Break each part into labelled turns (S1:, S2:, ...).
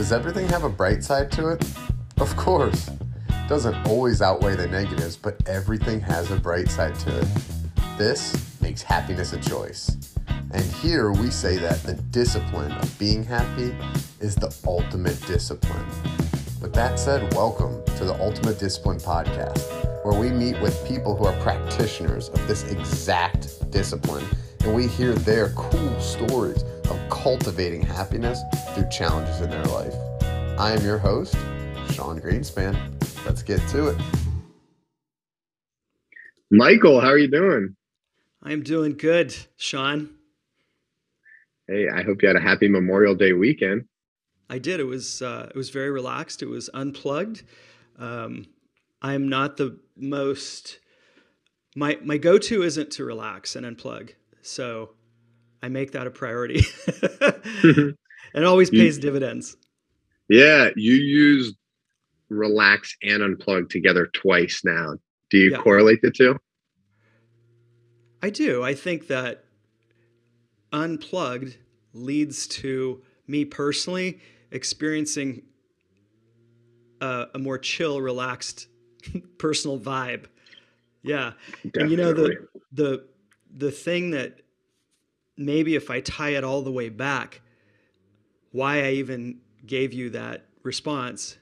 S1: Does everything have a bright side to it? Of course. It Doesn't always outweigh the negatives, but everything has a bright side to it. This makes happiness a choice. And here we say that the discipline of being happy is the ultimate discipline. With that said, welcome to the Ultimate Discipline Podcast, where we meet with people who are practitioners of this exact discipline and we hear their cool stories of cultivating happiness through challenges in their life. I am your host, Sean Greenspan. Let's get to it.
S2: Michael, how are you doing?
S3: I'm doing good, Sean.
S2: Hey, I hope you had a happy Memorial Day weekend.
S3: I did. It was uh, it was very relaxed. It was unplugged. Um, I'm not the most my my go to isn't to relax and unplug. So I make that a priority. Mm-hmm. it always pays you, dividends.
S2: Yeah, you use relax and unplug together twice now. Do you yeah. correlate the two?
S3: I do. I think that unplugged leads to me personally experiencing a, a more chill, relaxed personal vibe. Yeah. Definitely. And you know the the the thing that maybe if I tie it all the way back, why I even gave you that response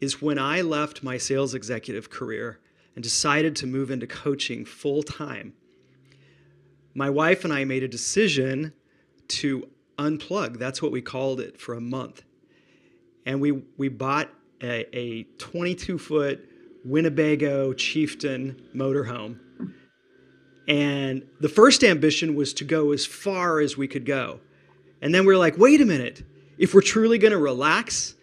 S3: is when I left my sales executive career and decided to move into coaching full time. My wife and I made a decision to unplug. That's what we called it for a month. And we, we bought a, a 22 foot Winnebago Chieftain motorhome and the first ambition was to go as far as we could go. And then we are like, wait a minute, if we're truly going to relax,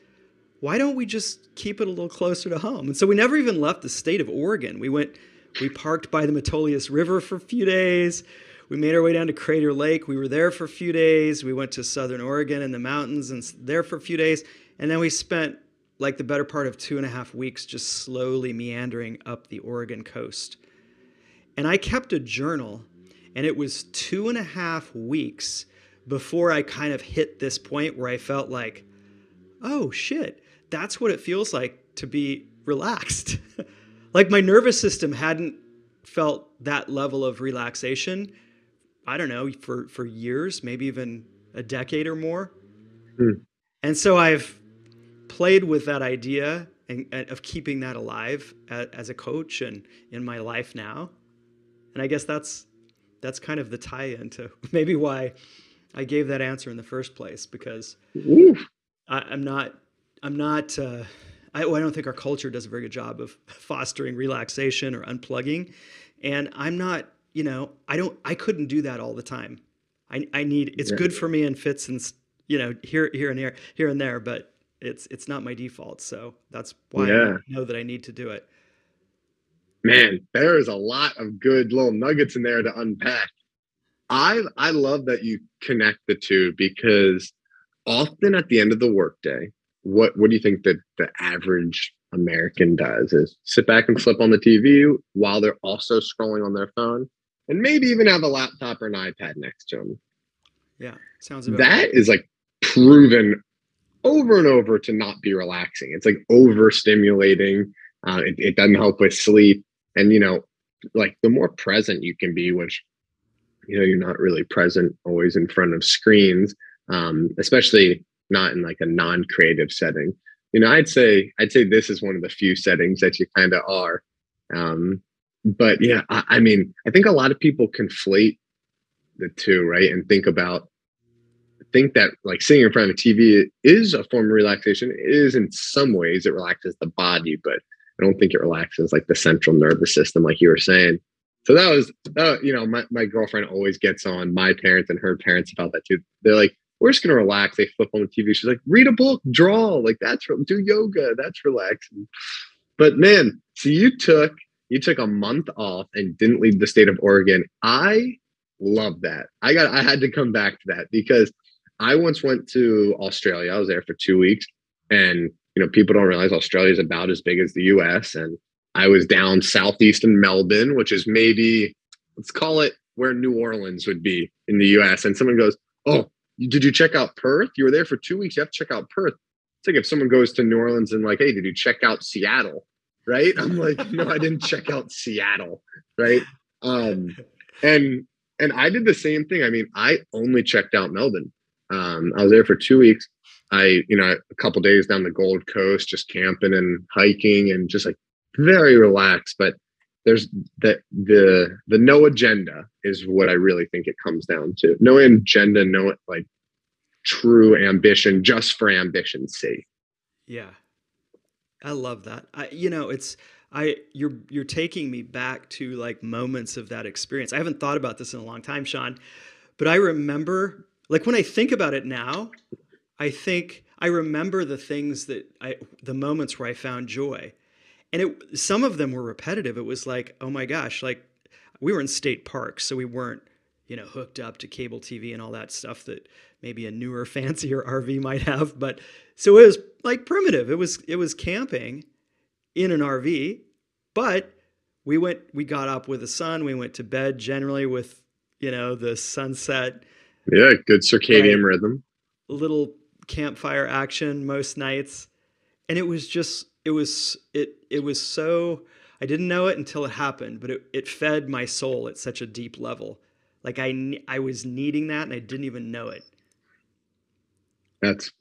S3: why don't we just keep it a little closer to home? And so we never even left the state of Oregon. We went, we parked by the Metolius River for a few days. We made our way down to Crater Lake. We were there for a few days. We went to Southern Oregon in the mountains and there for a few days. And then we spent like the better part of two and a half weeks just slowly meandering up the Oregon coast. And I kept a journal, and it was two and a half weeks before I kind of hit this point where I felt like, oh shit, that's what it feels like to be relaxed. like my nervous system hadn't felt that level of relaxation, I don't know, for, for years, maybe even a decade or more. Mm. And so I've played with that idea and, and of keeping that alive as, as a coach and in my life now and I guess that's that's kind of the tie-in to maybe why I gave that answer in the first place because I, am not I'm not uh, I, I don't think our culture does a very good job of fostering relaxation or unplugging, and I'm not you know I don't I couldn't do that all the time. I I need it's yeah. good for me and fits and you know here here and here here and there, but it's it's not my default. So that's why yeah. I know that I need to do it
S2: man, there is a lot of good little nuggets in there to unpack. I I love that you connect the two because often at the end of the workday, what what do you think that the average American does is sit back and flip on the TV while they're also scrolling on their phone and maybe even have a laptop or an iPad next to them.
S3: Yeah, sounds
S2: about that right. is like proven over and over to not be relaxing. It's like overstimulating. Uh, it, it doesn't help with sleep and you know like the more present you can be which you know you're not really present always in front of screens um, especially not in like a non-creative setting. You know i'd say i'd say this is one of the few settings that you kind of are. Um, but yeah I, I mean i think a lot of people conflate the two right and think about think that like sitting in front of a tv is a form of relaxation. It is in some ways it relaxes the body but I don't think it relaxes like the central nervous system, like you were saying. So that was, uh, you know, my, my girlfriend always gets on my parents and her parents about that too. They're like, we're just to relax. They flip on the TV. She's like, read a book, draw. Like that's, from do yoga. That's relaxing. But man, so you took, you took a month off and didn't leave the state of Oregon. I love that. I got, I had to come back to that because I once went to Australia. I was there for two weeks and you know, people don't realize Australia is about as big as the US. And I was down southeast in Melbourne, which is maybe, let's call it where New Orleans would be in the US. And someone goes, Oh, did you check out Perth? You were there for two weeks. You have to check out Perth. it's like if someone goes to New Orleans and like, hey, did you check out Seattle? Right? I'm like, no, I didn't check out Seattle. Right. Um, and and I did the same thing. I mean, I only checked out Melbourne. Um, I was there for two weeks. I, you know, a couple days down the Gold Coast, just camping and hiking and just like very relaxed. But there's the the the no agenda is what I really think it comes down to. No agenda, no like true ambition just for ambition's sake.
S3: Yeah. I love that. I you know, it's I you're you're taking me back to like moments of that experience. I haven't thought about this in a long time, Sean, but I remember like when I think about it now, I think I remember the things that I the moments where I found joy. And it some of them were repetitive. It was like, oh my gosh, like we were in state parks, so we weren't, you know, hooked up to cable TV and all that stuff that maybe a newer, fancier RV might have. But so it was like primitive. It was it was camping in an RV, but we went we got up with the sun, we went to bed generally with, you know, the sunset.
S2: Yeah, good circadian rhythm.
S3: A little campfire action most nights. And it was just it was it it was so I didn't know it until it happened, but it, it fed my soul at such a deep level. Like I I was needing that and I didn't even know it.
S2: That's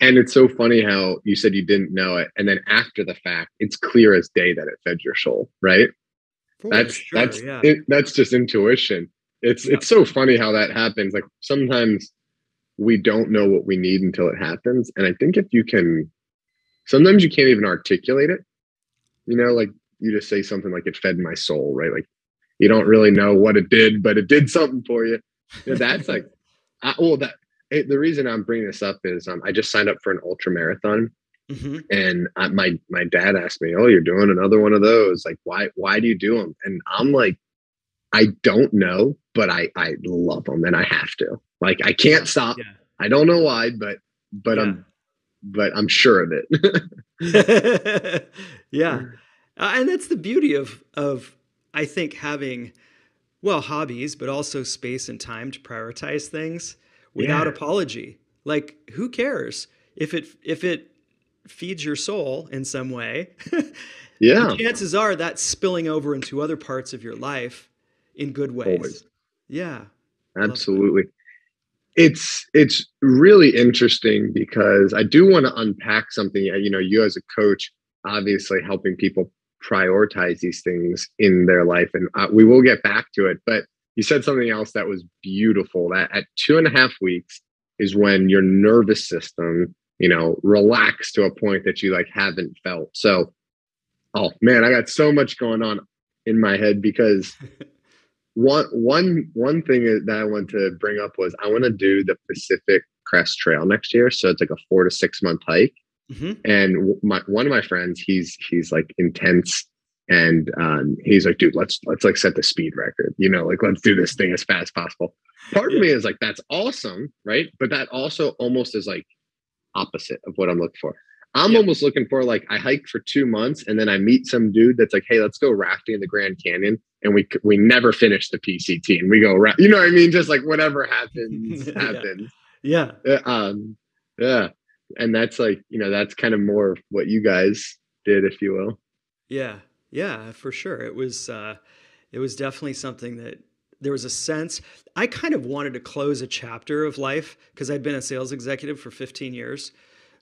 S2: and it's so funny how you said you didn't know it, and then after the fact, it's clear as day that it fed your soul, right? For that's sure, that's yeah. it, that's just intuition. It's it's so funny how that happens. Like sometimes we don't know what we need until it happens, and I think if you can, sometimes you can't even articulate it. You know, like you just say something like "it fed my soul," right? Like you don't really know what it did, but it did something for you. you know, that's like, I, well, that it, the reason I'm bringing this up is um, I just signed up for an ultra marathon, mm-hmm. and I, my my dad asked me, "Oh, you're doing another one of those? Like, why why do you do them?" And I'm like, I don't know, but I I love them, and I have to. Like, I can't stop. Yeah. I don't know why, but but yeah. I'm but I'm sure of
S3: it. yeah, uh, and that's the beauty of of I think having well hobbies, but also space and time to prioritize things without yeah. apology. Like who cares if it if it feeds your soul in some way?
S2: yeah.
S3: chances are that's spilling over into other parts of your life in good ways. Always. Yeah.
S2: Absolutely. It's it's really interesting because I do want to unpack something. You know, you as a coach, obviously helping people prioritize these things in their life, and uh, we will get back to it. But you said something else that was beautiful that at two and a half weeks is when your nervous system you know relax to a point that you like haven't felt so oh man i got so much going on in my head because one one one thing that i want to bring up was i want to do the pacific crest trail next year so it's like a four to six month hike mm-hmm. and my one of my friends he's he's like intense and um, he's like, dude, let's let's like set the speed record. You know, like let's do this thing as fast as possible. Part of me is like, that's awesome, right? But that also almost is like opposite of what I'm looking for. I'm yeah. almost looking for like I hike for two months and then I meet some dude that's like, hey, let's go rafting in the Grand Canyon, and we we never finish the PCT, and we go, ra- you know what I mean? Just like whatever happens, happens.
S3: Yeah.
S2: yeah. Um. Yeah. And that's like you know that's kind of more what you guys did, if you will.
S3: Yeah. Yeah, for sure. It was uh, it was definitely something that there was a sense I kind of wanted to close a chapter of life because I'd been a sales executive for 15 years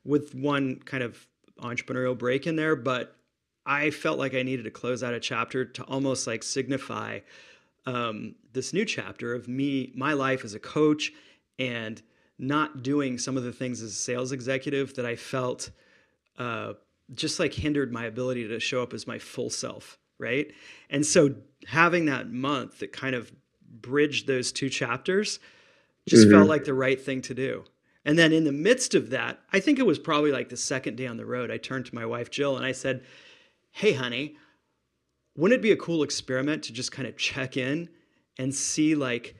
S3: with one kind of entrepreneurial break in there, but I felt like I needed to close out a chapter to almost like signify um, this new chapter of me, my life as a coach, and not doing some of the things as a sales executive that I felt uh, just like hindered my ability to show up as my full self, right? And so having that month that kind of bridged those two chapters just mm-hmm. felt like the right thing to do. And then in the midst of that, I think it was probably like the second day on the road, I turned to my wife Jill and I said, "Hey honey, wouldn't it be a cool experiment to just kind of check in and see like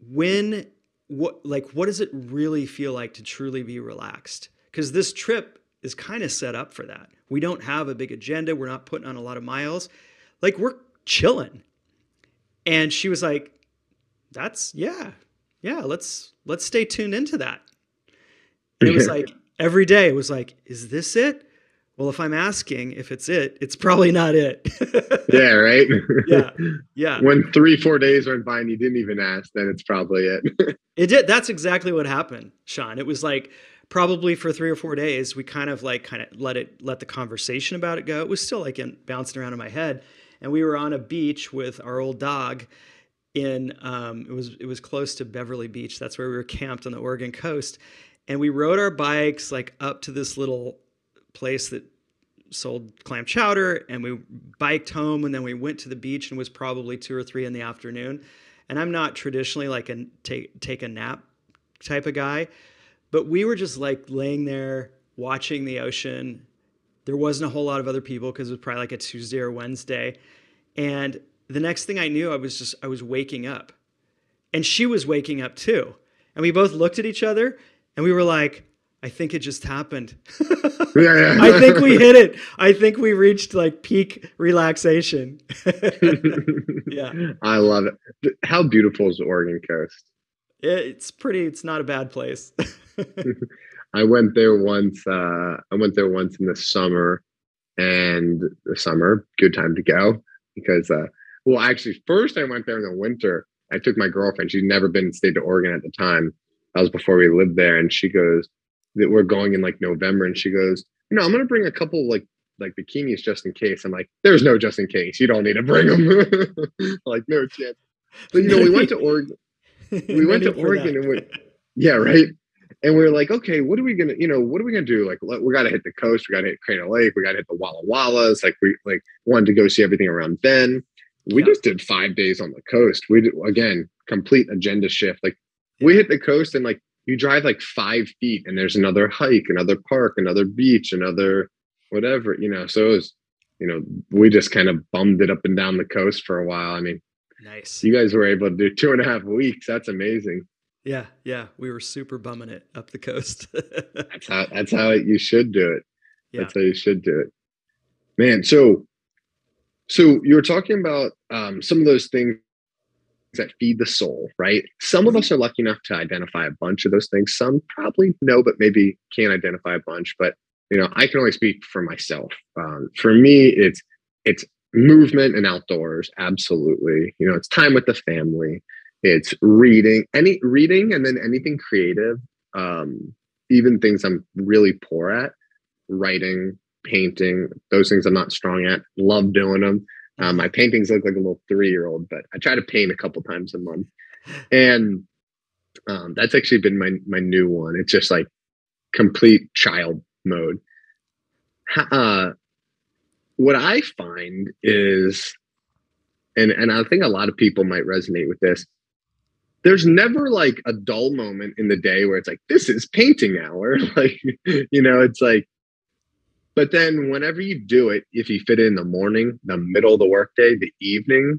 S3: when what like what does it really feel like to truly be relaxed? Cuz this trip is kind of set up for that. We don't have a big agenda. We're not putting on a lot of miles. Like we're chilling. And she was like, that's yeah. Yeah, let's let's stay tuned into that. And it was like every day it was like, is this it? Well, if I'm asking if it's it, it's probably not it.
S2: yeah, right.
S3: yeah, yeah.
S2: When three, four days went by and you didn't even ask, then it's probably it.
S3: it did. That's exactly what happened, Sean. It was like probably for three or four days, we kind of like kind of let it let the conversation about it go. It was still like in, bouncing around in my head, and we were on a beach with our old dog. In um, it was it was close to Beverly Beach. That's where we were camped on the Oregon coast, and we rode our bikes like up to this little place that sold clam chowder and we biked home and then we went to the beach and it was probably two or three in the afternoon. And i'm not traditionally like a take take a nap type of guy but we were just like laying there watching the ocean. There wasn't a whole lot of other people because it was probably like a tuesday or wednesday. And the next thing i knew i was just i was waking up. And she was waking up too. And we both looked at each other and we were like I think it just happened. yeah, yeah. I think we hit it. I think we reached like peak relaxation. yeah.
S2: I love it. How beautiful is the Oregon coast?
S3: It's pretty, it's not a bad place.
S2: I went there once, uh, I went there once in the summer and the summer, good time to go because, uh, well, actually, first I went there in the winter. I took my girlfriend. She'd never been in the state of Oregon at the time. That was before we lived there. And she goes, that we're going in like November, and she goes, you know, I'm gonna bring a couple like like bikinis just in case. I'm like, there's no just in case. You don't need to bring them. like no chance. But you know, we went to Oregon. We went to Oregon and we, yeah, right. And we are like, okay, what are we gonna, you know, what are we gonna do? Like, we got to hit the coast. We got to hit Crater Lake. We got to hit the Walla Wallas. Like, we like wanted to go see everything around Bend. We yeah. just did five days on the coast. We did again complete agenda shift. Like. We hit the coast and like you drive like five feet and there's another hike, another park, another beach, another whatever, you know. So it was, you know, we just kind of bummed it up and down the coast for a while. I mean,
S3: nice.
S2: You guys were able to do two and a half weeks. That's amazing.
S3: Yeah, yeah, we were super bumming it up the coast.
S2: that's how that's how you should do it. Yeah. That's how you should do it, man. So, so you were talking about um, some of those things that feed the soul, right? Some of mm-hmm. us are lucky enough to identify a bunch of those things. Some probably no, but maybe can't identify a bunch. But you know, I can only speak for myself. Um, for me, it's it's movement and outdoors, absolutely. You know, it's time with the family. It's reading, any reading, and then anything creative. Um, even things I'm really poor at, writing, painting, those things I'm not strong at. Love doing them. Um, my paintings look like a little three year old, but I try to paint a couple times a month. And um, that's actually been my, my new one. It's just like complete child mode. Uh, what I find is, and, and I think a lot of people might resonate with this. There's never like a dull moment in the day where it's like, this is painting hour. like, you know, it's like, but then whenever you do it, if you fit it in the morning, the middle of the workday, the evening,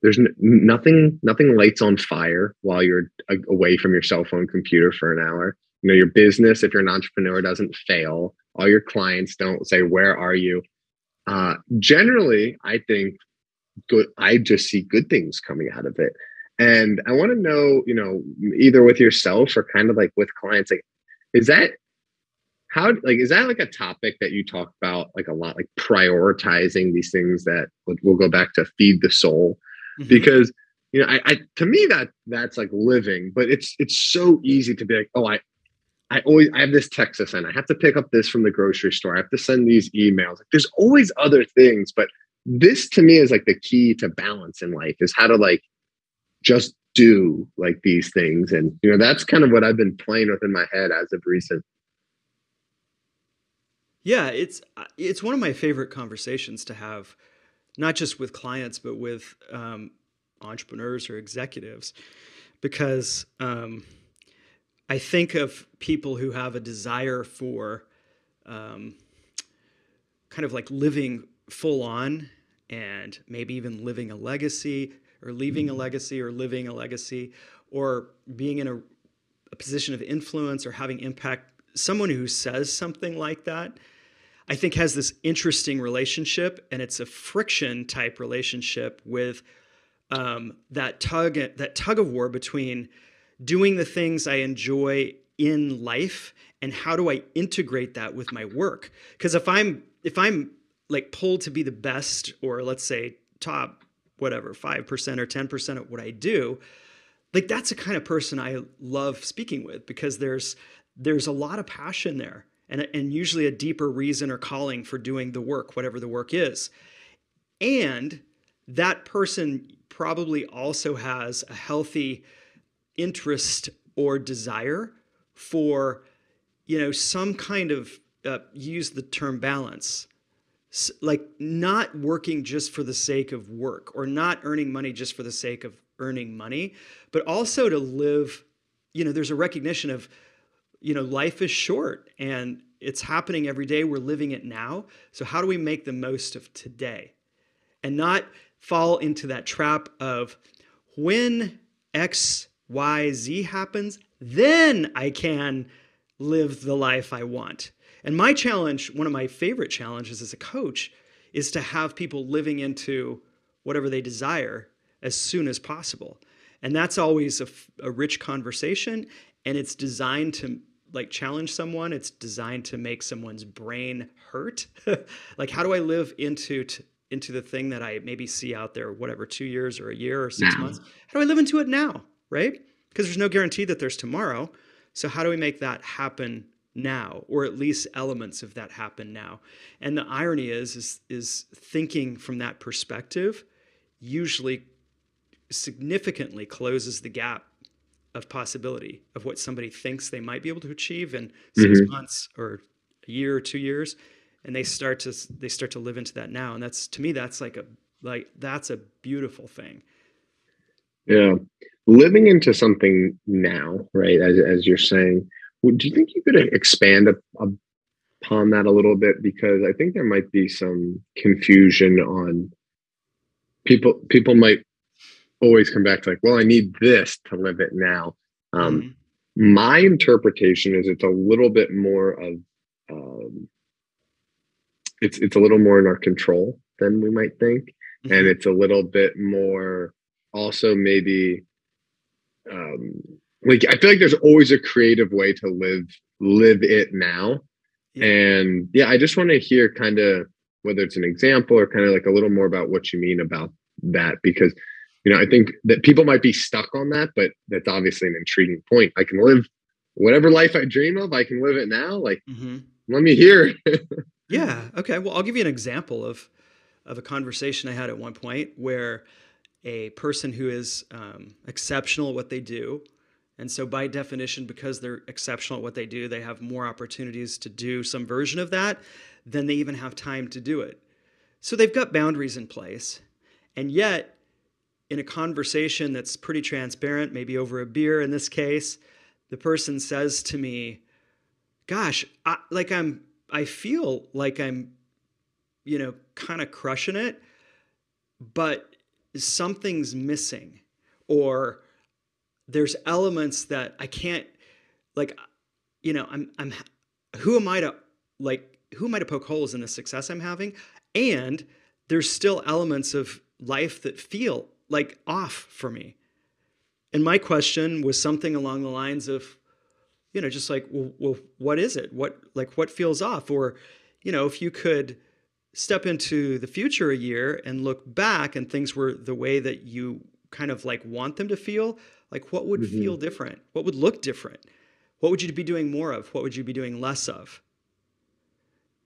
S2: there's n- nothing nothing lights on fire while you're away from your cell phone computer for an hour. You know, your business, if you're an entrepreneur, doesn't fail. All your clients don't say, "Where are you?" Uh, generally, I think good. I just see good things coming out of it, and I want to know, you know, either with yourself or kind of like with clients, like, is that how like is that like a topic that you talk about like a lot like prioritizing these things that we'll go back to feed the soul? Mm-hmm. because you know I, I to me that that's like living but it's it's so easy to be like oh i i always i have this text to send. I have to pick up this from the grocery store. I have to send these emails. Like, there's always other things but this to me is like the key to balance in life is how to like just do like these things. And you know that's kind of what i've been playing with in my head as of recent
S3: yeah, it's uh, it's one of my favorite conversations to have, not just with clients but with um, entrepreneurs or executives, because um, I think of people who have a desire for um, kind of like living full on and maybe even living a legacy or leaving a mm-hmm. legacy or living a legacy or being in a, a position of influence or having impact someone who says something like that I think has this interesting relationship, and it's a friction type relationship with um, that tug that tug of war between doing the things I enjoy in life and how do I integrate that with my work? Because if I'm if I'm like pulled to be the best or let's say top whatever 5% or 10% of what I do, like that's the kind of person I love speaking with because there's there's a lot of passion there and, and usually a deeper reason or calling for doing the work, whatever the work is. And that person probably also has a healthy interest or desire for, you know, some kind of, uh, use the term balance, like not working just for the sake of work or not earning money just for the sake of earning money, but also to live, you know, there's a recognition of, you know, life is short and it's happening every day. We're living it now. So, how do we make the most of today and not fall into that trap of when X, Y, Z happens, then I can live the life I want. And my challenge, one of my favorite challenges as a coach, is to have people living into whatever they desire as soon as possible. And that's always a, a rich conversation, and it's designed to like challenge someone it's designed to make someone's brain hurt. Like how do i live into t- into the thing that i maybe see out there whatever two years or a year or six now. months? How do i live into it now right? Because there's no guarantee that there's tomorrow. So how do we make that happen now or at least elements of that happen now? And the irony is is is thinking from that perspective usually significantly closes the gap of possibility of what somebody thinks they might be able to achieve in 6 mm-hmm. months or a year or two years and they start to they start to live into that now and that's to me that's like a like that's a beautiful thing.
S2: Yeah. Living into something now right as, as you're saying do you think you could expand upon that a little bit? Because i think there might be some confusion on people people might always come back to like, well, I need this to live it now. Um, mm-hmm. My interpretation is it's a little bit more of um, it's it's a little more in our control than we might think, mm-hmm. and it's a little bit more also maybe um, like I feel like there's always a creative way to live live it now. Yeah. And yeah, I just want to hear kind of whether it's an example or kind of like a little more about what you mean about that because you know, I think that people might be stuck on that, but that's obviously an intriguing point. I can live whatever life I dream of, I can live it now. Like, mm-hmm. let me hear.
S3: yeah. Okay. Well, I'll give you an example of of a conversation I had at one point where a person who is um, exceptional at what they do, and so by definition, because they're exceptional at what they do, they have more opportunities to do some version of that than they even have time to do it. So they've got boundaries in place, and yet in a conversation that's pretty transparent, maybe over a beer in this case, the person says to me, "Gosh, I, like I'm I feel like I'm you know, kind of crushing it, but something's missing or there's elements that I can't like you know, I'm I'm who am I to like who am I to poke holes in the success I'm having? And there's still elements of life that feel like off for me. And my question was something along the lines of, you know, just like, well, well, what is it? What like what feels off? Or, you know, if you could step into the future a year and look back and things were the way that you kind of like want them to feel, like what would mm-hmm. feel different? What would look different? What would you be doing more of? What would you be doing less of?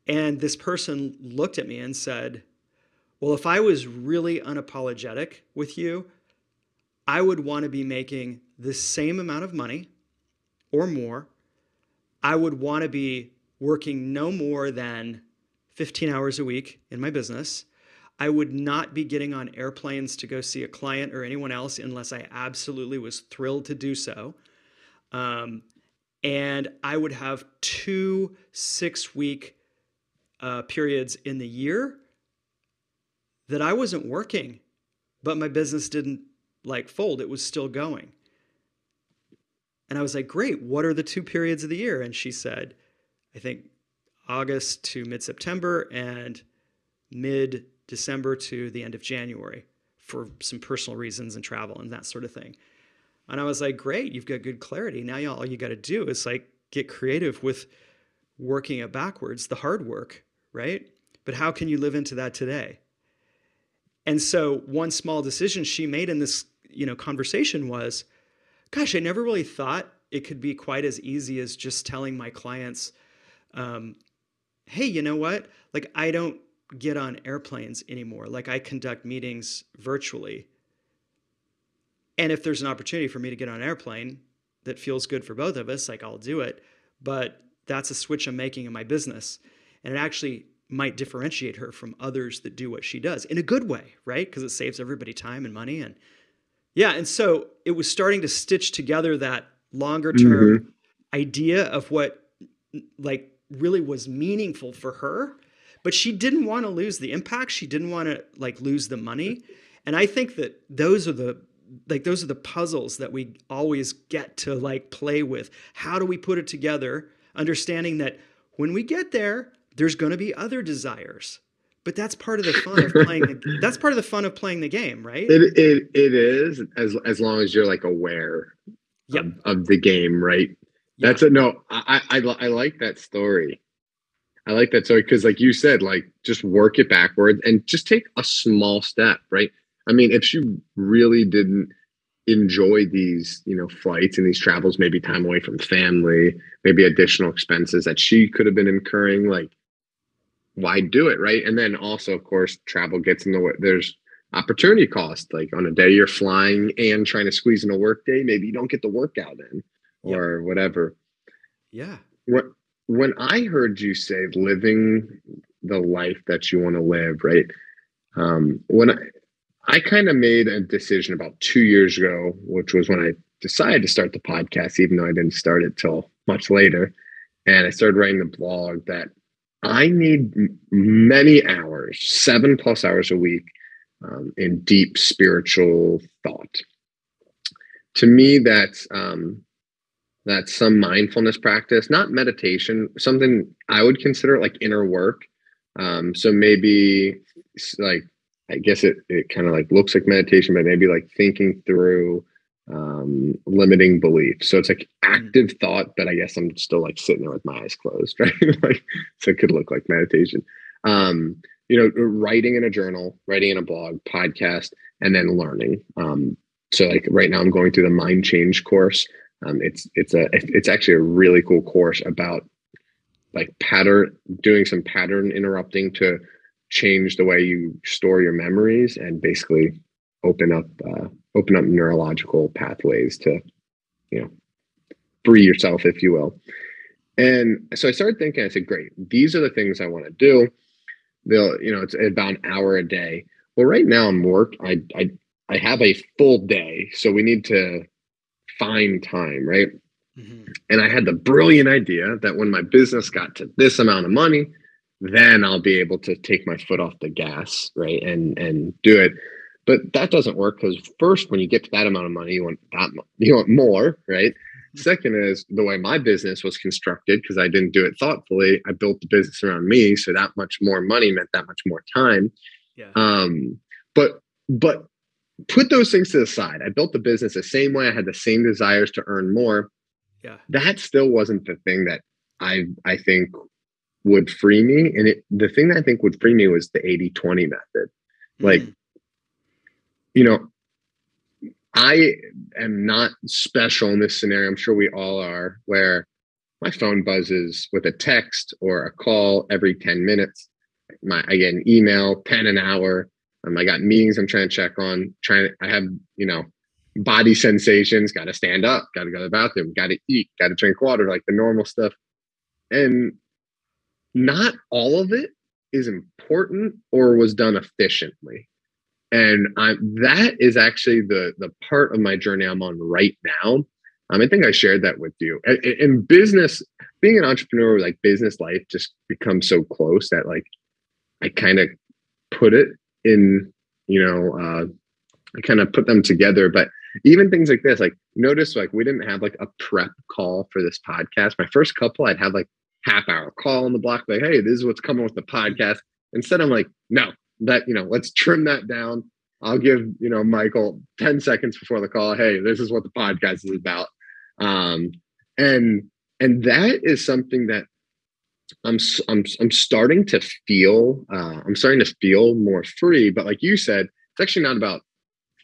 S3: And this person looked at me and said, well, if I was really unapologetic with you, I would want to be making the same amount of money or more. I would want to be working no more than 15 hours a week in my business. I would not be getting on airplanes to go see a client or anyone else unless I absolutely was thrilled to do so. Um, and I would have two six week uh, periods in the year that I wasn't working, but my business didn't like fold. It was still going. And I was like, great, what are the two periods of the year? And she said, I think August to mid September and mid December to the end of January for some personal reasons and travel and that sort of thing. And I was like, great, you've got good clarity. Now all you got to do is like get creative with working it backwards, the hard work, right? But how can you live into that today? And so one small decision she made in this, you know, conversation was, gosh, I never really thought it could be quite as easy as just telling my clients, um, hey, you know what? Like I don't get on airplanes anymore. Like I conduct meetings virtually. And if there's an opportunity for me to get on an airplane that feels good for both of us, like I'll do it. But that's a switch I'm making in my business. And it actually might differentiate her from others that do what she does in a good way, right? Because it saves everybody time and money. And yeah, and so it was starting to stitch together that longer term mm-hmm. idea of what like really was meaningful for her. But she didn't want to lose the impact. She didn't want to like lose the money. And I think that those are the like those are the puzzles that we always get to like play with. How do we put it together? Understanding that when we get there, there's going to be other desires. But that's part of the fun of playing the, that's part of the fun of playing the game right?
S2: It, it, it is as as long as you're like aware yep. of, of the game right? Yep. that's a no I, I i like that story. I like that story because like you said like just work it backwards and just take a small step right? I mean if you really didn't enjoy these you know flights and these travels maybe time away from family maybe additional expenses that she could have been incurring like why do it right? And then also of course travel gets in the way there's opportunity cost. Like on a day you're flying and trying to squeeze in a work day maybe you don't get the workout in or yep. whatever.
S3: Yeah.
S2: What when i heard you say living the life that you want to live right? Um when i i kind of made a decision about two years ago which was when i decided to start the podcast even though i didn't start it till much later. And i started writing the blog that I need many hours, seven plus hours a week, um, in deep spiritual thought. To me, that's um, that's some mindfulness practice, not meditation. Something I would consider like inner work. Um, so maybe like I guess it it kind of like looks like meditation, but maybe like thinking through um, limiting belief. So it's like hmm. active thought, but I guess I'm still like sitting there with my eyes closed, right? like, so it could look like meditation. Um, you know, writing in a journal, writing in a blog, podcast, and then learning. Um, so like right now, I'm going through the mind change course. Um, it's it's a it's actually a really cool course about like pattern doing some pattern interrupting to change the way you store your memories and basically open up uh, open up neurological pathways to you know free yourself if you will. And so i started thinking i said great these are the things i want to do. They'll you know it's about an hour a day. Well right now i'm work i i, I have a full day so we need to find time right? Mm-hmm. and i had the brilliant idea that when my business got to this amount of money then i'll be able to take my foot off the gas right and and do it but that doesn't work because first, when you get to that amount of money, you want that you want more, right? Mm-hmm. Second is the way my business was constructed because I didn't do it thoughtfully. I built the business around me, so that much more money meant that much more time. Yeah. Um, but but put those things to the side. I built the business the same way. I had the same desires to earn more.
S3: Yeah.
S2: That still wasn't the thing that I I think would free me. And it the thing that I think would free me was the 80-20 method. Like mm you know, I am not special in this scenario. I'm sure we all are, where my phone buzzes with a text or a call every 10 minutes. My I get an email 10 an hour. Um, I got meetings I'm trying to check on. Trying I have, you know, body sensations, got to stand up, got to go to the bathroom, got to eat, got to drink water, like the normal stuff. And not all of it is important or was done efficiently and I, that is actually the the part of my journey I'm on right now. Um, I think I shared that with you. In business, being an entrepreneur, like business life, just becomes so close that like I kind of put it in, you know, uh, I kind of put them together. But even things like this, like notice, like we didn't have like a prep call for this podcast. My first couple, I'd have like half hour call on the block, like, hey, this is what's coming with the podcast. Instead, I'm like, no, that you know let's trim that down I'll give you know Michael ten seconds before the call. Hey, this is what the podcast is about, um, and and that is something that I'm I'm I'm starting to feel. Uh, I'm starting to feel more free. But like you said, it's actually not about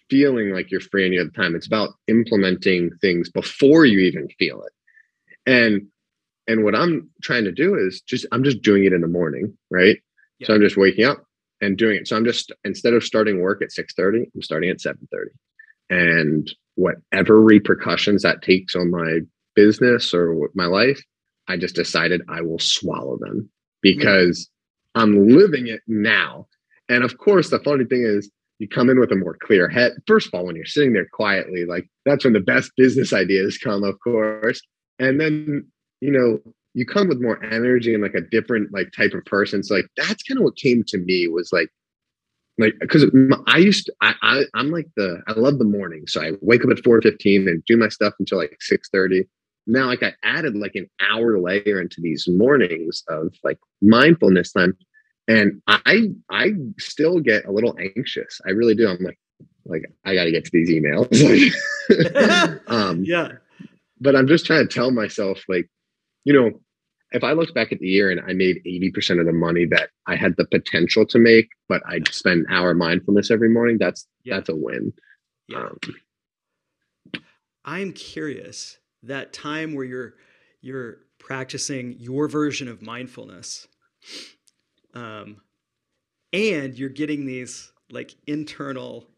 S2: feeling like you're free and you have time. It's about implementing things before you even feel it. And and what I'm trying to do is just I'm just doing it in the morning, right? Yeah. So I'm just waking up and doing it. So I'm just instead of starting work at 6:30, I'm starting at 7:30. And whatever repercussions that takes on my business or my life, I just decided I will swallow them because yeah. I'm living it now. And of course, the funny thing is you come in with a more clear head. First of all, when you're sitting there quietly, like that's when the best business ideas come, of course. And then, you know, you come with more energy and like a different like type of person. So like that's kind of what came to me was like like because I used to, I, I I'm like the I love the morning. So I wake up at 4 15 and do my stuff until like 6 30. Now like I added like an hour layer into these mornings of like mindfulness time and i i still get a little anxious i really do i'm like like i gotta get to these emails
S3: um yeah
S2: but i'm just trying to tell myself like you know if i look back at the year and i made 80% of the money that i had the potential to make but i spend an hour mindfulness every morning that's yeah. that's a win yeah. Um,
S3: i'm curious that time where you're you're practicing your version of mindfulness um, and you're getting these like internal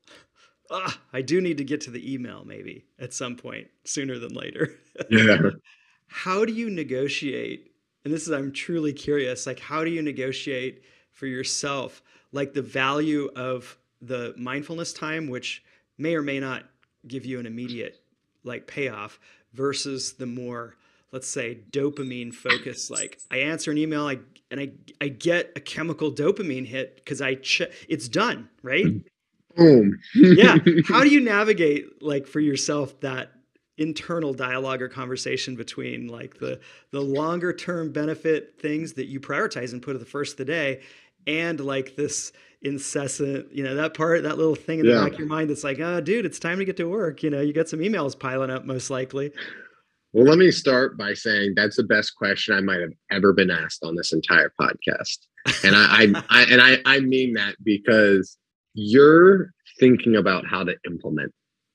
S3: ah, I do need to get to the email maybe at some point sooner than later.
S2: Yeah.
S3: how do you negotiate? And this is I'm truly curious, like how do you negotiate for yourself like the value of the mindfulness time which may or may not give you an immediate like payoff versus the more let's say dopamine focus like i answer an email i and i i get a chemical dopamine hit because i ch- it's done right
S2: boom
S3: yeah how do you navigate like for yourself that internal dialogue or conversation between like the the longer term benefit things that you prioritize and put at the first of the day and like this incessant you know that part that little thing in the back of your mind that's like oh dude it's time to get to work you know you got some emails piling up most likely
S2: well, let me start by saying that's the best question I might have ever been asked on this entire podcast, and I, I, I and I, I mean that because you're thinking about how to implement.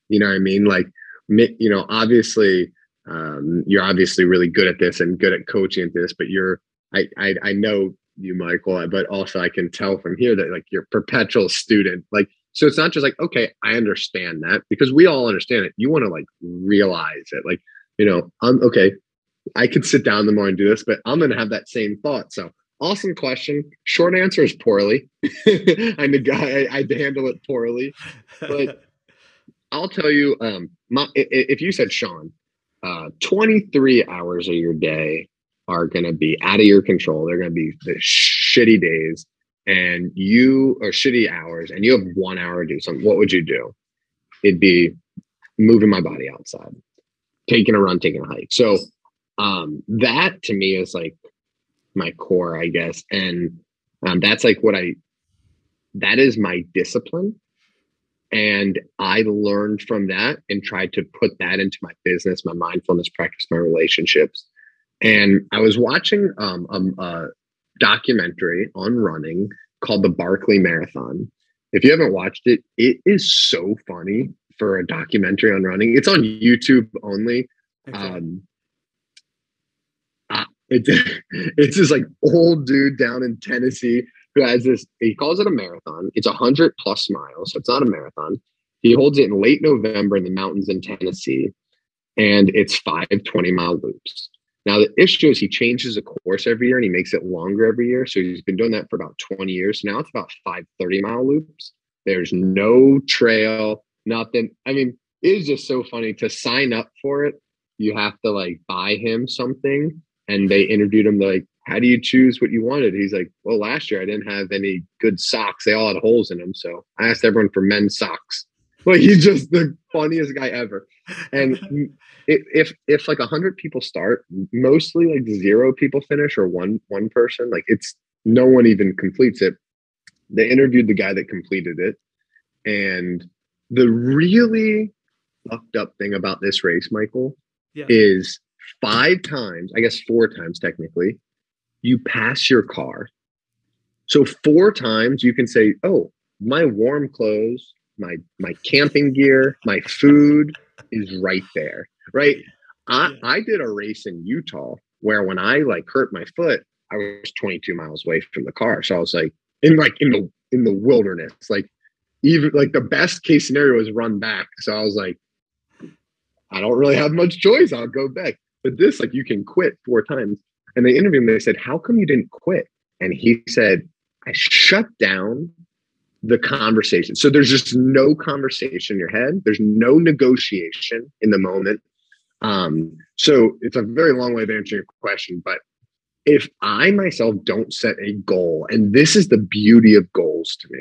S2: You know what I mean? Like, you know, obviously, um, you're obviously really good at this and good at coaching at this, but you're, I, I, I know you, Michael, but also I can tell from here that like you're perpetual student. Like, so it's not just like, okay, I understand that because we all understand it. You want to like realize it. Like, you know, I'm okay. I could sit down in the morning and do this, but I'm going to have that same thought. So awesome question. Short answer is poorly. I'm a guy. I, I handle it poorly, but I'll tell you. Um, my, if you said Sean, uh, 23 hours of your day are going to be out of your control. They're going to be the shitty days, and you are shitty hours, and you have one hour to do something. What would you do? It'd be moving my body outside taking a run, taking a hike. So um, that to me is like my core, I guess. And um, that's like what I, that is my discipline. And I learned from that and tried to put that into my business, my mindfulness practice, my relationships. And I was watching um, a, a documentary on running called the Barkley Marathon. If you haven't watched it, it is so funny for a documentary on running. It's on YouTube only. Okay. Um, uh, it, it's this like old dude down in Tennessee who has this. He calls it a marathon. It's a hundred plus miles, so it's not a marathon. He holds it in late November in the mountains in Tennessee, and it's five 20 mile loops. Now the issue is he changes the course every year and he makes it longer every year. So he's been doing that for about 20 years. Now it's about five 30 mile loops. There's no trail nothing. I mean, it is just so funny to sign up for it. You have to like buy him something, and they interviewed him like, "How do you choose what you wanted?" He's like, "Well, last year I didn't have any good socks. They all had holes in them, so I asked everyone for men's socks." Like he's just the funniest guy ever. And if if like a hundred people start, mostly like zero people finish or one one person. Like it's no one even completes it. They interviewed the guy that completed it And the really fucked up thing about this race, Michael,
S3: Yeah.
S2: is five times, I guess four times technically, you pass your car. So four times you can say, "Oh, my warm clothes, my my camping gear, my food is right there." Right? I. I did a race in Utah where when I like hurt my foot, I was 22 miles away from the car. So I was like in like in the in the wilderness. Like even like the best case scenario is run back. So I was like, I don't really have much choice. I'll go back. But this, like, you can quit four times. And they interviewed him. They said, How come you didn't quit? And he said, I shut down the conversation. So there's just no conversation in your head. There's no negotiation in the moment. Um, so it's a very long way of answering your question. But if I myself don't set a goal, and this is the beauty of goals to me,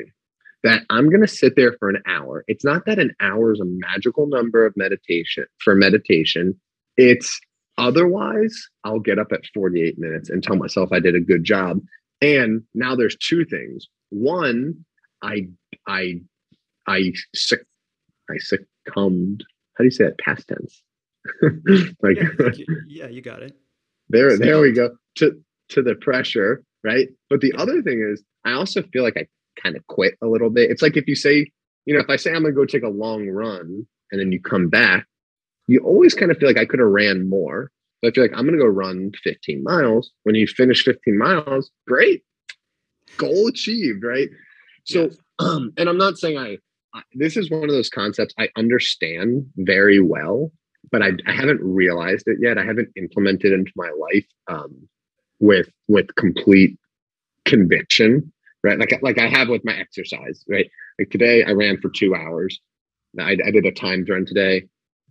S2: that I'm going to sit there for an hour. It's not that an hour is a magical number of meditation for meditation. It's otherwise, I'll get up at 48 minutes and tell myself I did a good job. And now there's two things. One, I, I, I, I succumbed. How do you say that? Past tense. like
S3: Yeah, you- yeah, you got it.
S2: there, there we go. To to the pressure, right? But the other thing is, I also feel like I kind of quit a little bit. It's like if you say, you know, if I say I'm gonna go take a long run and then you come back, you always kind of feel like I could have ran more. So I feel like I'm gonna go run 15 miles. When you finish 15 miles, great, goal achieved, right? So,
S3: Yes.
S2: um, and I'm not saying I, I. This is one of those concepts I understand very well, but I, I haven't realized it yet. I haven't implemented into my life um, with with complete conviction, right? Like like I have with my exercise, right? Like today, I ran for two hours. I, I did a timed run today,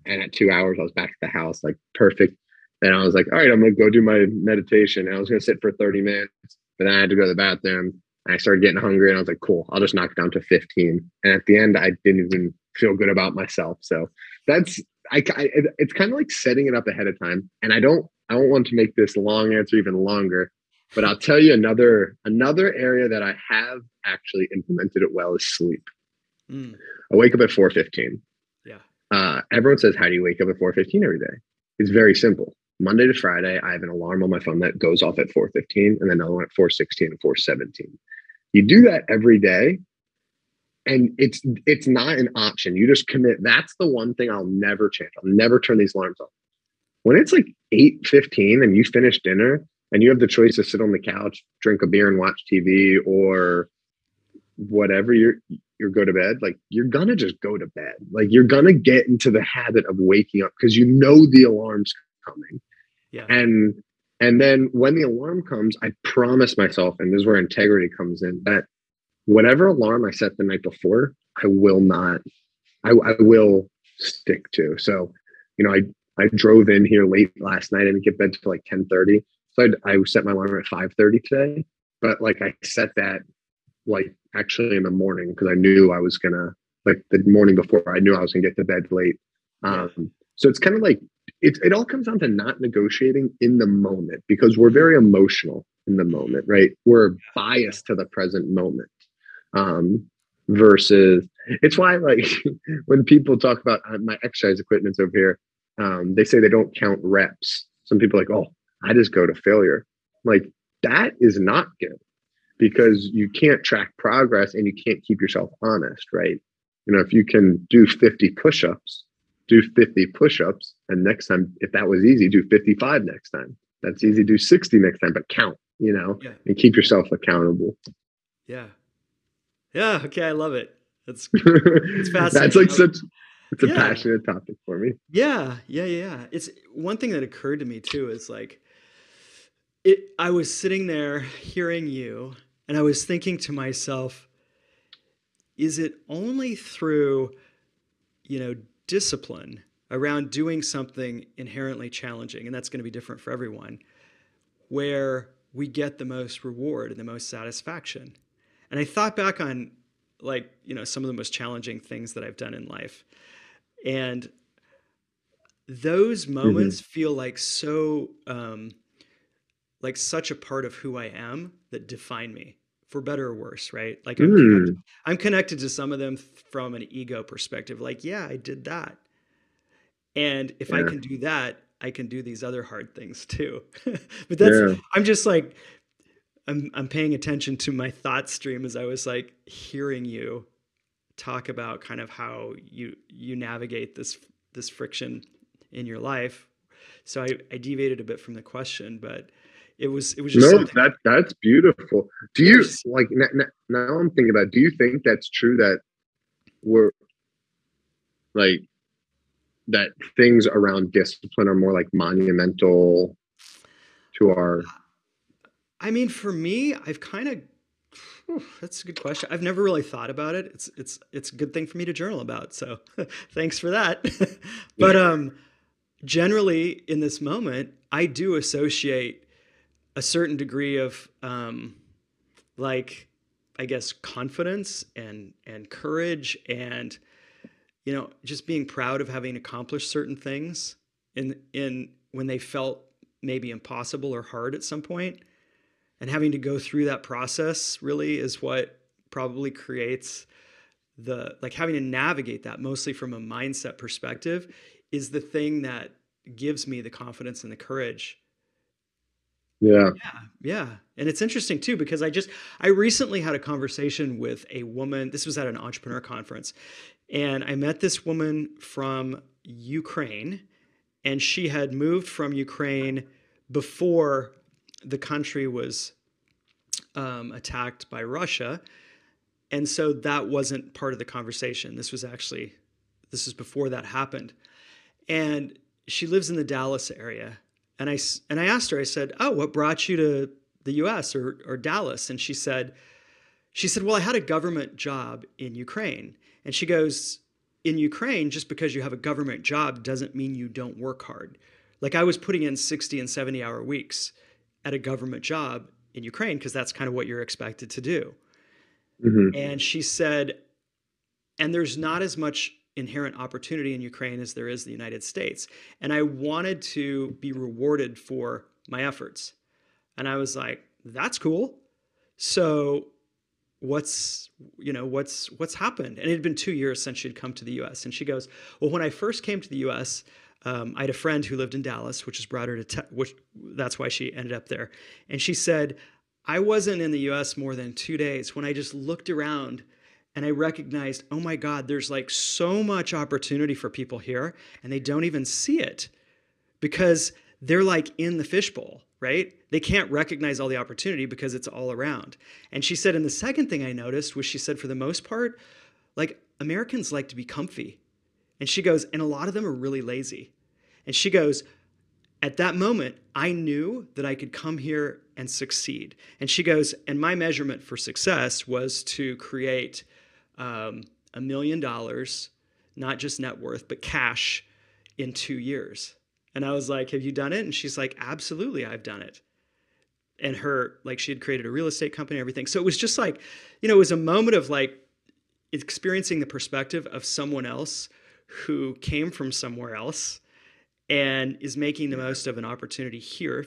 S2: and at two hours, I was back at the house, like perfect. Then I was like, all right, I'm gonna go do my meditation. And I was gonna sit for 30 minutes, but then I had to go to the bathroom. And I started getting hungry, and I was like, cool, I'll just knock it down to 15. And at the end, I didn't even feel good about myself. So that's I, I it's kind of like setting it up ahead of time. And I don't I don't want to make this long answer even longer, but I'll tell you another another area that I have actually implemented it well is sleep.
S3: Mm,
S2: I wake up at 4:15. Uh, everyone says, "How do you wake up at 4:15 every day?" It's very simple. Monday to Friday, I have an alarm on my phone that goes off at 4:15, and another one at 4:16 and 4:17. You do that every day, and it's it's not an option. You just commit. That's the one thing I'll never change. I'll never turn these alarms off. When it's like 8:15 and you finish dinner and you have the choice to sit on the couch, drink a beer, and watch TV, or whatever you're you're go to bed like you're gonna just go to bed. Like you're gonna get into the habit of waking up because you know the alarm's coming.
S3: Yeah.
S2: and and then when the alarm comes i promise myself and this is where integrity comes in that whatever alarm i set the night before i will not i, I will stick to. So you know i i drove in here late last night i didn't get bed till like 10 30 so I, I set my alarm at 5 30 today but like i set that like actually in the morning because I knew I was gonna like the morning before I knew I was gonna get to bed late. Um, so it's kind of like it, it all comes down to not negotiating in the moment because we're very emotional in the moment, right? We're biased to the present moment. Um, versus it's why like when people talk about uh, my exercise equipment's over here, um, they say they don't count reps. Some people are like, oh, I just go to failure. Like that is not good because you can't track progress and you can't keep yourself honest, right? You know, if you can do 50 push-ups, do 50 push-ups, and next time, if that was easy, do 55 next time. That's easy, do 60 next time, but count, you know,
S3: Yeah.
S2: and keep yourself accountable.
S3: Yeah. Yeah. Okay. I love it. That's
S2: That's
S3: fascinating.
S2: That's like such it's a
S3: Yeah.
S2: passionate topic for me.
S3: Yeah, yeah, yeah. It's one thing that occurred to me too is like it I was sitting there hearing you and I was thinking to myself is it only through you know discipline around doing something inherently challenging and that's going to be different for everyone where we get the most reward and the most satisfaction. And I thought back on like, you know, some of the most challenging things that I've done in life. And those moments feel like so um like such a part of who I am that define me for better or worse, right? Like I'm, mm. connected, I'm connected to some of them from an ego perspective. Like, yeah, I did that. And if yeah. I can do that, I can do these other hard things too. but that's yeah. I'm just like I'm I'm paying attention to my thought stream as I was like hearing you talk about kind of how you you navigate this this friction in your life. So I, I deviated a bit from the question, but it was it was just
S2: no something. that that's beautiful. Do you like now, now I'm thinking about? Do you think that's true that we're like that things around discipline are more like monumental to our
S3: I mean, for me, I've kind of that's a good question. I've never really thought about it. It's it's it's a good thing for me to journal about. So thanks for that. but um generally in this moment, I do associate a certain degree of um like I guess confidence and and courage and you know just being proud of having accomplished certain things in in when they felt maybe impossible or hard at some point. And having to go through that process really is what probably creates the like having to navigate that mostly from a mindset perspective is the thing that gives me the confidence and the courage
S2: yeah
S3: yeah yeah and it's interesting too because i just i recently had a conversation with a woman this was at an entrepreneur conference and i met this woman from ukraine and she had moved from ukraine before the country was um, attacked by Russia. And so that wasn't part of the conversation. This was actually, this is before that happened. And she lives in the Dallas area. And I, and I asked her, I said, Oh, what brought you to the US or, or Dallas? And she said, she said, Well, I had a government job in Ukraine. And she goes, In Ukraine, just because you have a government job doesn't mean you don't work hard. Like I was putting in 60 and 70 hour weeks at a government job in Ukraine because that's kind of what you're expected to do. Mm-hmm. And she said, and there's not as much inherent opportunity in Ukraine as there is the United States. And I wanted to be rewarded for my efforts. And I was like, that's cool. So what's you know what's what's happened and it had been two years since she'd come to the us and she goes well when i first came to the us um, I had a friend who lived in Dallas, which has brought her to, te- which that's why she ended up there. And she said, I wasn't in the US more than two days when I just looked around and I recognized, oh my God, there's like so much opportunity for people here and they don't even see it because they're like in the fishbowl, right? They can't recognize all the opportunity because it's all around. And she said, and the second thing I noticed was she said, for the most part, like Americans like to be comfy. And she goes, and a lot of them are really lazy. And she goes, at that moment, I knew that I could come here and succeed. And she goes, and my measurement for success was to create Um, a million dollars, not just net worth, but cash in two years. And I was like, Have you done it? And she's like, Absolutely, I've done it. And her, like, she had created a real estate company and everything. So it was just like, you know, it was a moment of like experiencing the perspective of someone else who came from somewhere else and is making the most of an opportunity here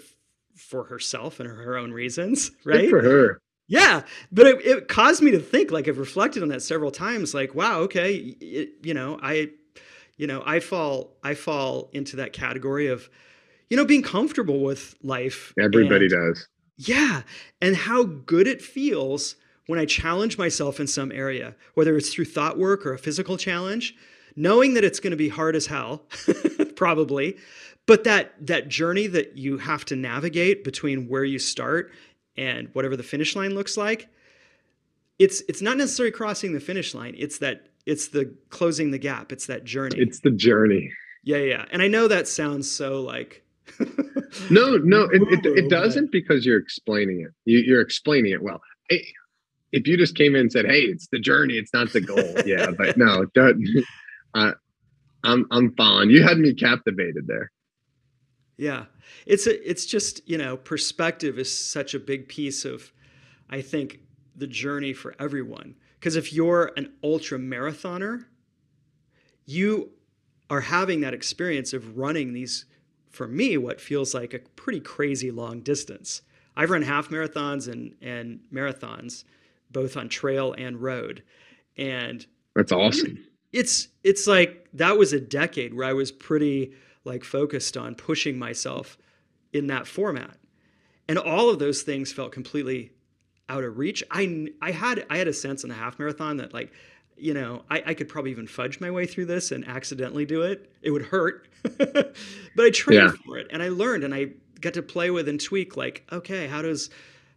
S3: for herself and her own reasons, right?
S2: Good for her.
S3: Yeah, but it, it, caused me to think. Like I've reflected on that several times. Like, wow, okay, it, you know, I, you know, I fall, I fall into that category of, you know, being comfortable with life.
S2: Everybody and, does.
S3: Yeah, and how good it feels when I challenge myself in some area, whether it's through thought work or a physical challenge knowing that it's going to be hard as hell, probably, but that that journey that you have to navigate between where you start and whatever the finish line looks like, it's it's not necessarily crossing the finish line. It's that it's the closing the gap. It's that journey.
S2: It's the journey.
S3: Yeah, yeah. And I know that sounds so like
S2: no, no, it, it, it, doesn't because you're explaining it. You, are explaining it well. if you just came in and said, "Hey, it's the journey, it's not the goal," yeah, but no, I, I'm I'm fine. You had me captivated there.
S3: Yeah, it's a it's just you know perspective is such a big piece of, I think, the journey for everyone. Because if you're an ultra marathoner, you are having that experience of running these, for me, what feels like a pretty crazy long distance. I've run half marathons and and marathons, both on trail and road, and
S2: that's awesome.
S3: It's it's like that was a decade where I was pretty like focused on pushing myself in that format, and all of those things felt completely out of reach. I I had I had a sense in the half marathon that like you know, I, I, could probably even fudge my way through this and accidentally do it. It would hurt, but I trained yeah. for it and I learned and I got to play with and tweak. Like, okay, how does,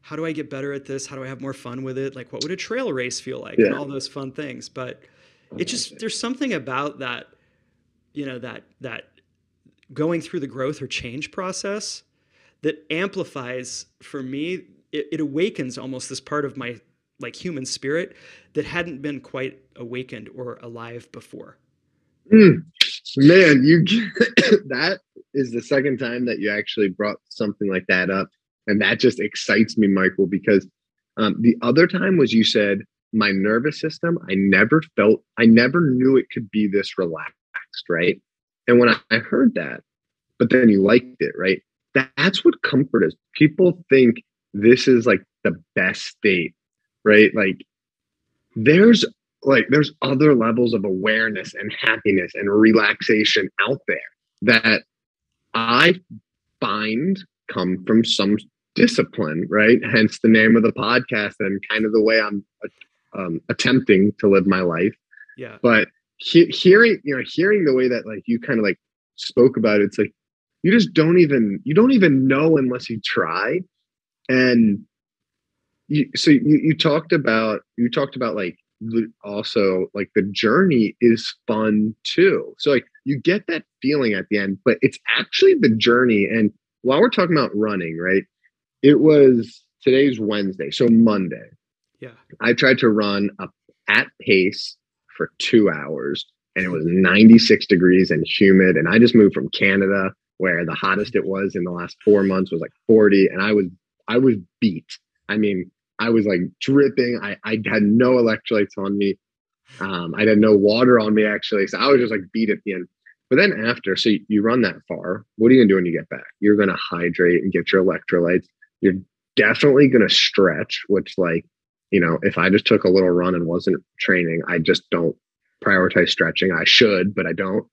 S3: how do I get better at this? How do I have more fun with it? Like, what would a trail race feel like? Yeah. And all those fun things. But it just there's something about that, you know, that that going through the growth or change process that amplifies for me. It, it awakens almost this part of my like human spirit that hadn't been quite awakened or alive before.
S2: Mm, man, you that is the second time that you actually brought something like that up, and that just excites me, Michael. Because um, the other time was you said my nervous system. I never felt, I never knew it could be this relaxed, right? And when I, heard that, but then you liked it, right? That's what comfort is. People think this is like the best state right? Like there's like there's other levels of awareness and happiness and relaxation out there that I find come from some discipline, right? Hence the name of the podcast and kind of the way I'm um, attempting to live my life.
S3: Yeah.
S2: But he- hearing, you know, hearing the way that like you kind of like spoke about it, it's like you just don't even you don't even know unless you try. And you, so you, you talked about you talked about like also like the journey is fun too. So like you get that feeling at the end but it's actually the journey. And while we're talking about running right it was today's wednesday so monday.
S3: Yeah.
S2: I tried to run up at pace for two hours and it was 96 degrees and humid and i just moved from canada where the hottest it was in the last four months was like 40 and i was i was beat i mean I was like dripping. I, I had no electrolytes on me. Um, I had no water on me actually. So I was just like beat at the end. But then after, so you, you run that far, what are you gonna do when you get back? You're gonna hydrate and get your electrolytes. You're definitely gonna stretch, which like, you know, if I just took a little run and wasn't training, I just don't prioritize stretching. I should, but I don't.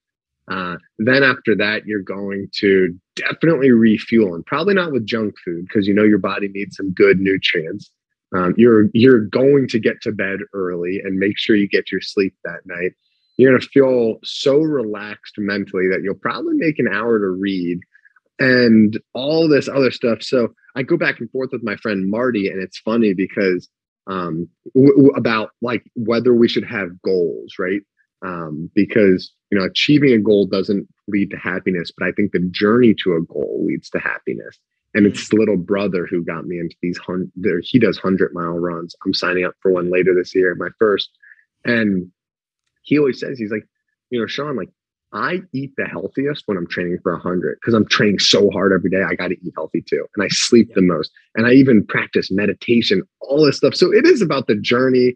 S2: Uh, then after that, you're going to definitely refuel and probably not with junk food because you know your body needs some good nutrients. Um, you're you're going to get to bed early and make sure you get your sleep that night. You're going to feel so relaxed mentally that you'll probably make an hour to read and all this other stuff. So I go back and forth with my friend Marty, and it's funny because um, w- w- about like whether we should have goals, right? Um, because you know achieving a goal doesn't lead to happiness, but I think the journey to a goal leads to happiness. And it's little brother who got me into these hundred. He does hundred mile runs. I'm signing up for one later this year, my first. And he always says he's like, you know, Sean, like I eat the healthiest when I'm training for a hundred because I'm training so hard every day. I got to eat healthy too, and I sleep yeah. the most, and I even practice meditation, all this stuff. So it is about the journey.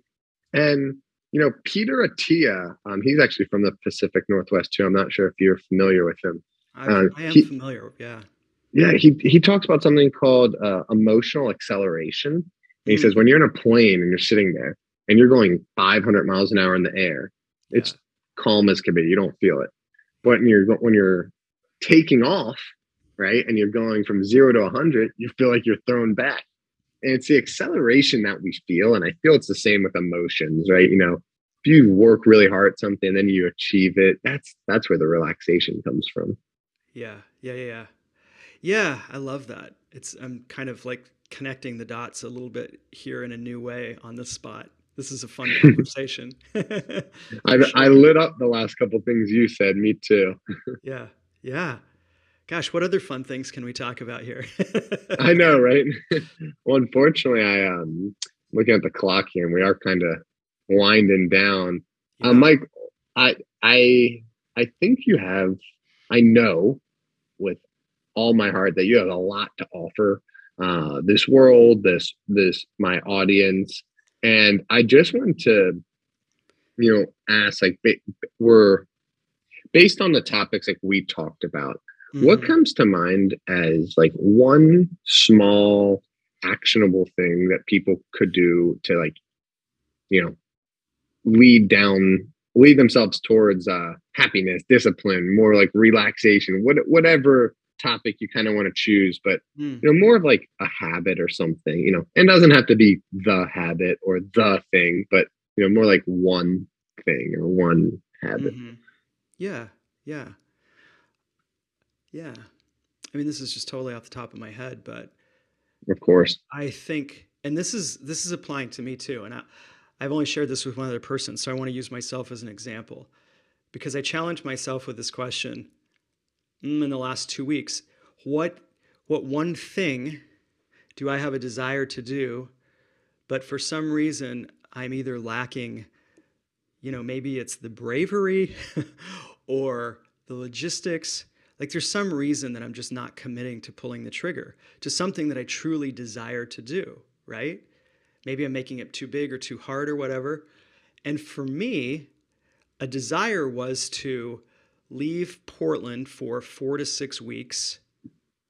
S2: And you know, Peter Attia, um, he's actually from the Pacific Northwest too. I'm not sure if you're familiar with him.
S3: Uh, I am he, familiar. Yeah.
S2: Yeah, he he talks about something called uh, emotional acceleration. And he mm. says when you're in a plane and you're sitting there and you're going 500 miles an hour in the air, yeah. it's calm as can be. You don't feel it. But when you're when you're taking off, right, and you're going from zero to 100, you feel like you're thrown back. And it's the acceleration that we feel, and I feel it's the same with emotions, right? You know, if you work really hard at something, then you achieve it. That's that's where the relaxation comes from.
S3: Yeah, yeah, yeah. Yeah, I love that. It's I'm kind of like connecting the dots a little bit here in a new way on the spot. This is a fun conversation.
S2: I. I lit up the last couple things you said. Me too.
S3: yeah, yeah. Gosh, what other fun things can we talk about here?
S2: I know, right? well, unfortunately, I um looking at the clock here, and we are kind of winding down. Yeah. Um, Mike, I I I think you have. I know with all my heart that you have a lot to offer uh, this world, this this my audience, and I just want to, you know, ask like we're based on the topics like we talked about. Mm-hmm. What comes to mind as like one small actionable thing that people could do to like, you know, lead down, lead themselves towards uh, happiness, discipline, more like relaxation, what, whatever topic you kind of want to choose, but mm. you know, more of like a habit or something, you know, and doesn't have to be the habit or the thing, but you know, more like one thing or one habit. Mm-hmm.
S3: Yeah, yeah, yeah. I mean, this is just totally off the top of my head, but
S2: of course,
S3: I think, and this is this is applying to me too, and I, I've only shared this with one other person, so I want to use myself as an example because I challenged myself with this question in the last two weeks. What what one thing do I have a desire to do, but for some reason I'm either lacking, you know, maybe it's the bravery or the logistics. Like there's some reason that I'm just not committing to pulling the trigger to something that I truly desire to do, right? Maybe I'm making it too big or too hard or whatever. And for me, a desire was to leave Portland for four to six weeks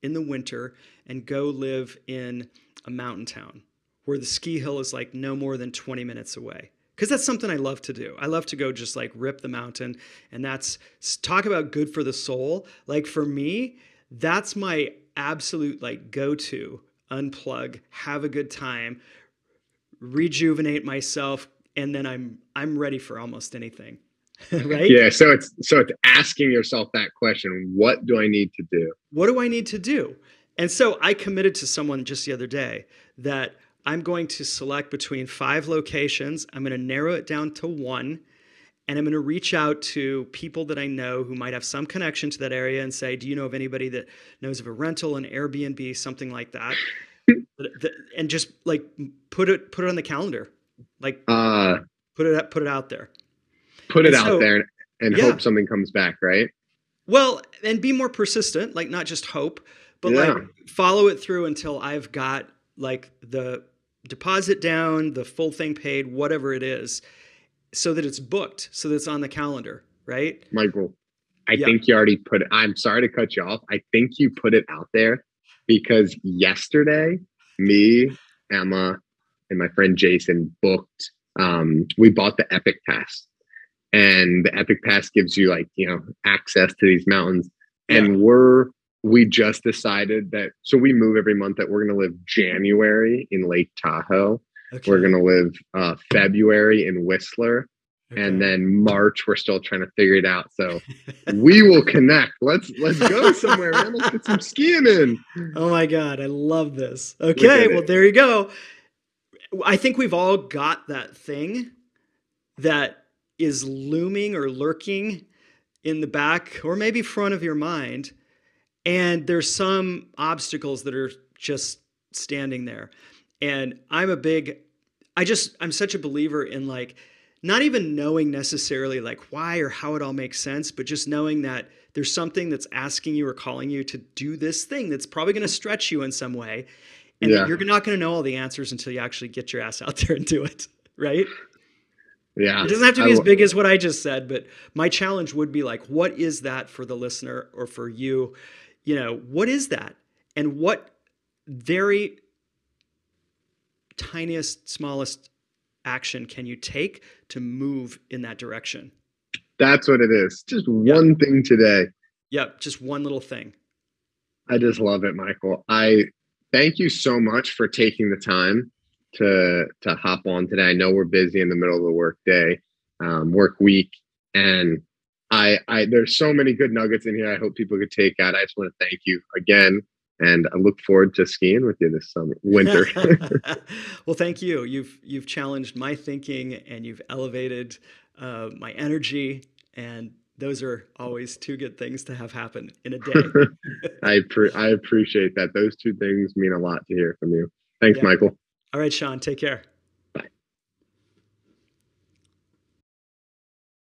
S3: in the winter and go live in a mountain town where the ski hill is like no more than 20 minutes away. Because that's something I love to do. I love to go just like rip the mountain. And that's talk about good for the soul. Like for me, that's my absolute like go to unplug, have a good time, rejuvenate myself, and then I'm I'm ready for almost anything. right?
S2: Yeah. So it's so it's asking yourself that question: What do I need to do?
S3: What do I need to do? And so I committed to someone just the other day that I'm going to select between five locations. I'm going to narrow it down to one. And I'm going to reach out to people that I know who might have some connection to that area and say, Do you know of anybody that knows of a rental, an Airbnb, something like that? and just like put it put it on the calendar. Like uh, put it put it out there.
S2: Put it and out so, there and yeah. hope something comes back, right?
S3: Well, and be more persistent, like not just hope, but yeah. like follow it through until I've got like the deposit down, the full thing paid, whatever it is, so that it's booked, so that it's on the calendar, right?
S2: Michael, I yeah. think you already put it. I'm sorry to cut you off. I think you put it out there because yesterday, me, Emma, and my friend Jason booked. Um, we bought the Epic Pass, and the Epic Pass gives you like you know access to these mountains, and yeah. we're we just decided that so we move every month that we're going to live January in Lake Tahoe. Okay. We're going to live uh, February in Whistler. Okay. And then March, we're still trying to figure it out. So we will connect. Let's let's go somewhere, man. Let's get some skiing in.
S3: Oh my god, I love this. Okay, well there you go. I think we've all got that thing that is looming or lurking in the back or maybe front of your mind and there's some obstacles that are just standing there. And I'm a big, I just, I'm such a believer in like, not even knowing necessarily like why or how it all makes sense, but just knowing that there's something that's asking you or calling you to do this thing that's probably going to stretch you in some way. And yeah. you're not going to know all the answers until you actually get your ass out there and do it. Right.
S2: Yeah.
S3: It doesn't have to be I, as big as what I just said, but my challenge would be like, what is that for the listener or for you? you know, what is that? And what very tiniest, smallest action can you take to move in that direction?
S2: That's what it is. Just yep. one thing today.
S3: Yep, just one little thing.
S2: I just love it, Michael. I thank you so much for taking the time to to hop on today. I know we're busy in the middle of the work day, um, work week, and I, I there's so many good nuggets in here. I hope people could take out. I just want to thank you again, and I look forward to skiing with you this summer, winter.
S3: well, thank you. You've you've challenged my thinking, and you've elevated uh, my energy, and those are always two good things to have happen in a day.
S2: I pre- I appreciate that. Those two things mean a lot to hear from you. Thanks, yeah. Michael.
S3: All right, Sean. Take care.